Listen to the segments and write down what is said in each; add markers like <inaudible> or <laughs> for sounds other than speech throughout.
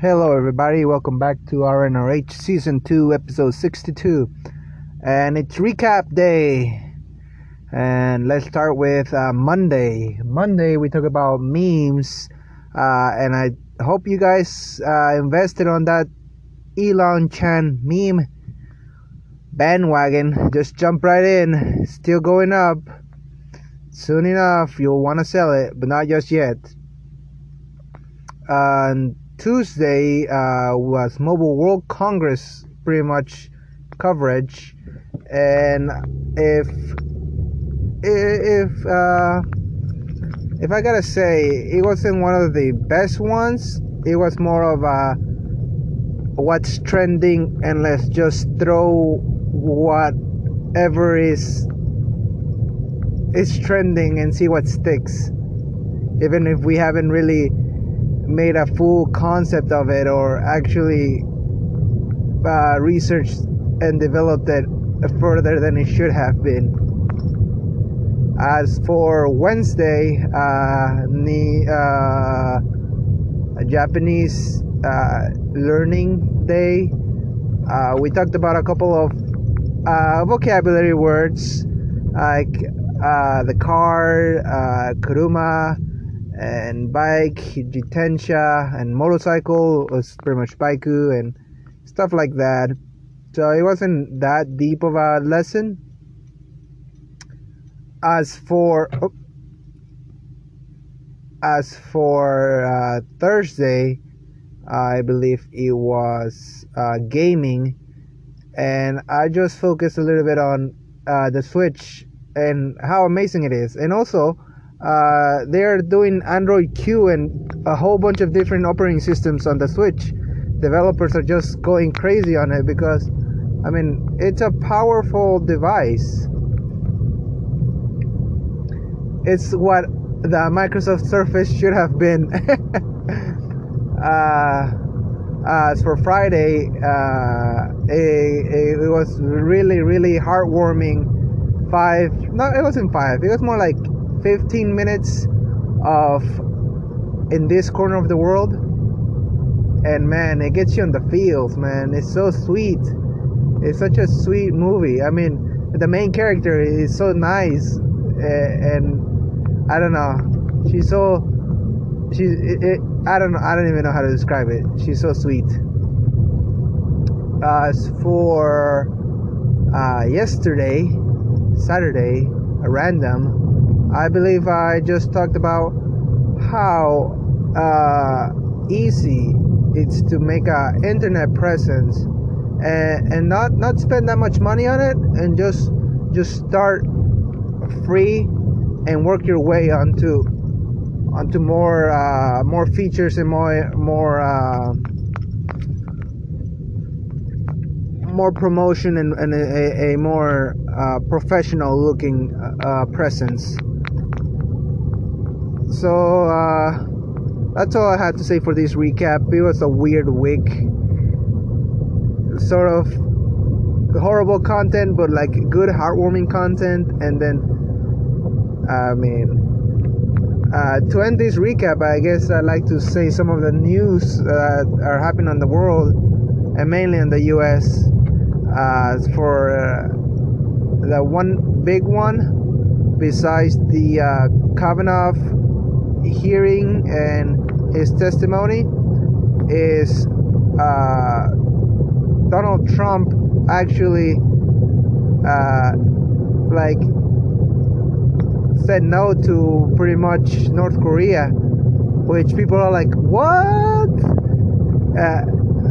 Hello, everybody. Welcome back to RNRH Season 2, Episode 62. And it's recap day. And let's start with uh, Monday. Monday, we talk about memes. Uh, and I hope you guys uh, invested on that Elon Chan meme bandwagon. Just jump right in. Still going up. Soon enough, you'll want to sell it, but not just yet. And Tuesday uh, was Mobile World Congress pretty much coverage, and if if uh, if I gotta say, it wasn't one of the best ones. It was more of a what's trending, and let's just throw whatever is is trending and see what sticks. Even if we haven't really made a full concept of it or actually uh, researched and developed it further than it should have been. As for Wednesday, uh, the uh, Japanese uh, Learning Day, uh, we talked about a couple of uh, vocabulary words like the car, kuruma, and bike, jitensha, and motorcycle was pretty much baiku and stuff like that. So it wasn't that deep of a lesson. As for oh, as for uh, Thursday, I believe it was uh, gaming, and I just focused a little bit on uh, the Switch and how amazing it is, and also uh, they're doing Android Q and a whole bunch of different operating systems on the Switch. Developers are just going crazy on it because, I mean, it's a powerful device. It's what the Microsoft Surface should have been. <laughs> uh, as for Friday, uh, it, it was really, really heartwarming. Five, no, it wasn't five. It was more like 15 minutes of in this corner of the world. And man it gets you on the feels man. It's so sweet. It's such a sweet movie. I mean the main character is so nice and i don't know. She's so she's it, it, i don't know i don't even know how to describe it. She's so sweet. As for uh, yesterday saturday a random I believe I just talked about how uh, easy it's to make an internet presence and, and not not spend that much money on it and just just start free and work your way onto onto more uh, more features and more more uh, more promotion and, and a, a more uh, professional looking uh, presence so uh, that's all I had to say for this recap. It was a weird week, sort of horrible content, but like good heartwarming content. And then, I mean, uh, to end this recap, I guess I'd like to say some of the news that are happening in the world, and mainly in the U.S. Uh, for uh, the one big one, besides the uh, Kavanaugh hearing and his testimony is uh, Donald Trump actually uh, like said no to pretty much North Korea, which people are like, what? Uh,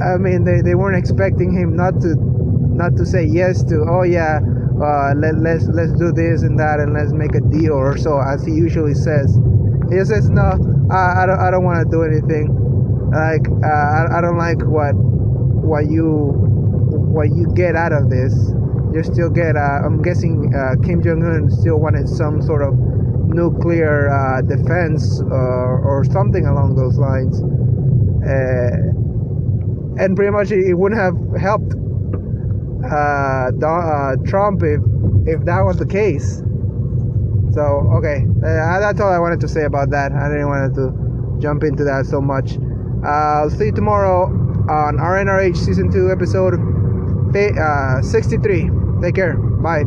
I mean, they, they weren't expecting him not to not to say yes to. Oh yeah, uh, let let's let's do this and that and let's make a deal or so, as he usually says. He says, "No, I, I don't. I don't want to do anything. Like uh, I, I don't like what what you what you get out of this. You still get. Uh, I'm guessing uh, Kim Jong Un still wanted some sort of nuclear uh, defense or, or something along those lines. Uh, and pretty much it wouldn't have helped uh, Don, Trump if if that was the case. So okay, uh, that's all I wanted to say about that. I didn't want to jump into that so much. Uh, I'll see you tomorrow on RNRH Season Two, Episode uh, 63. Take care. Bye.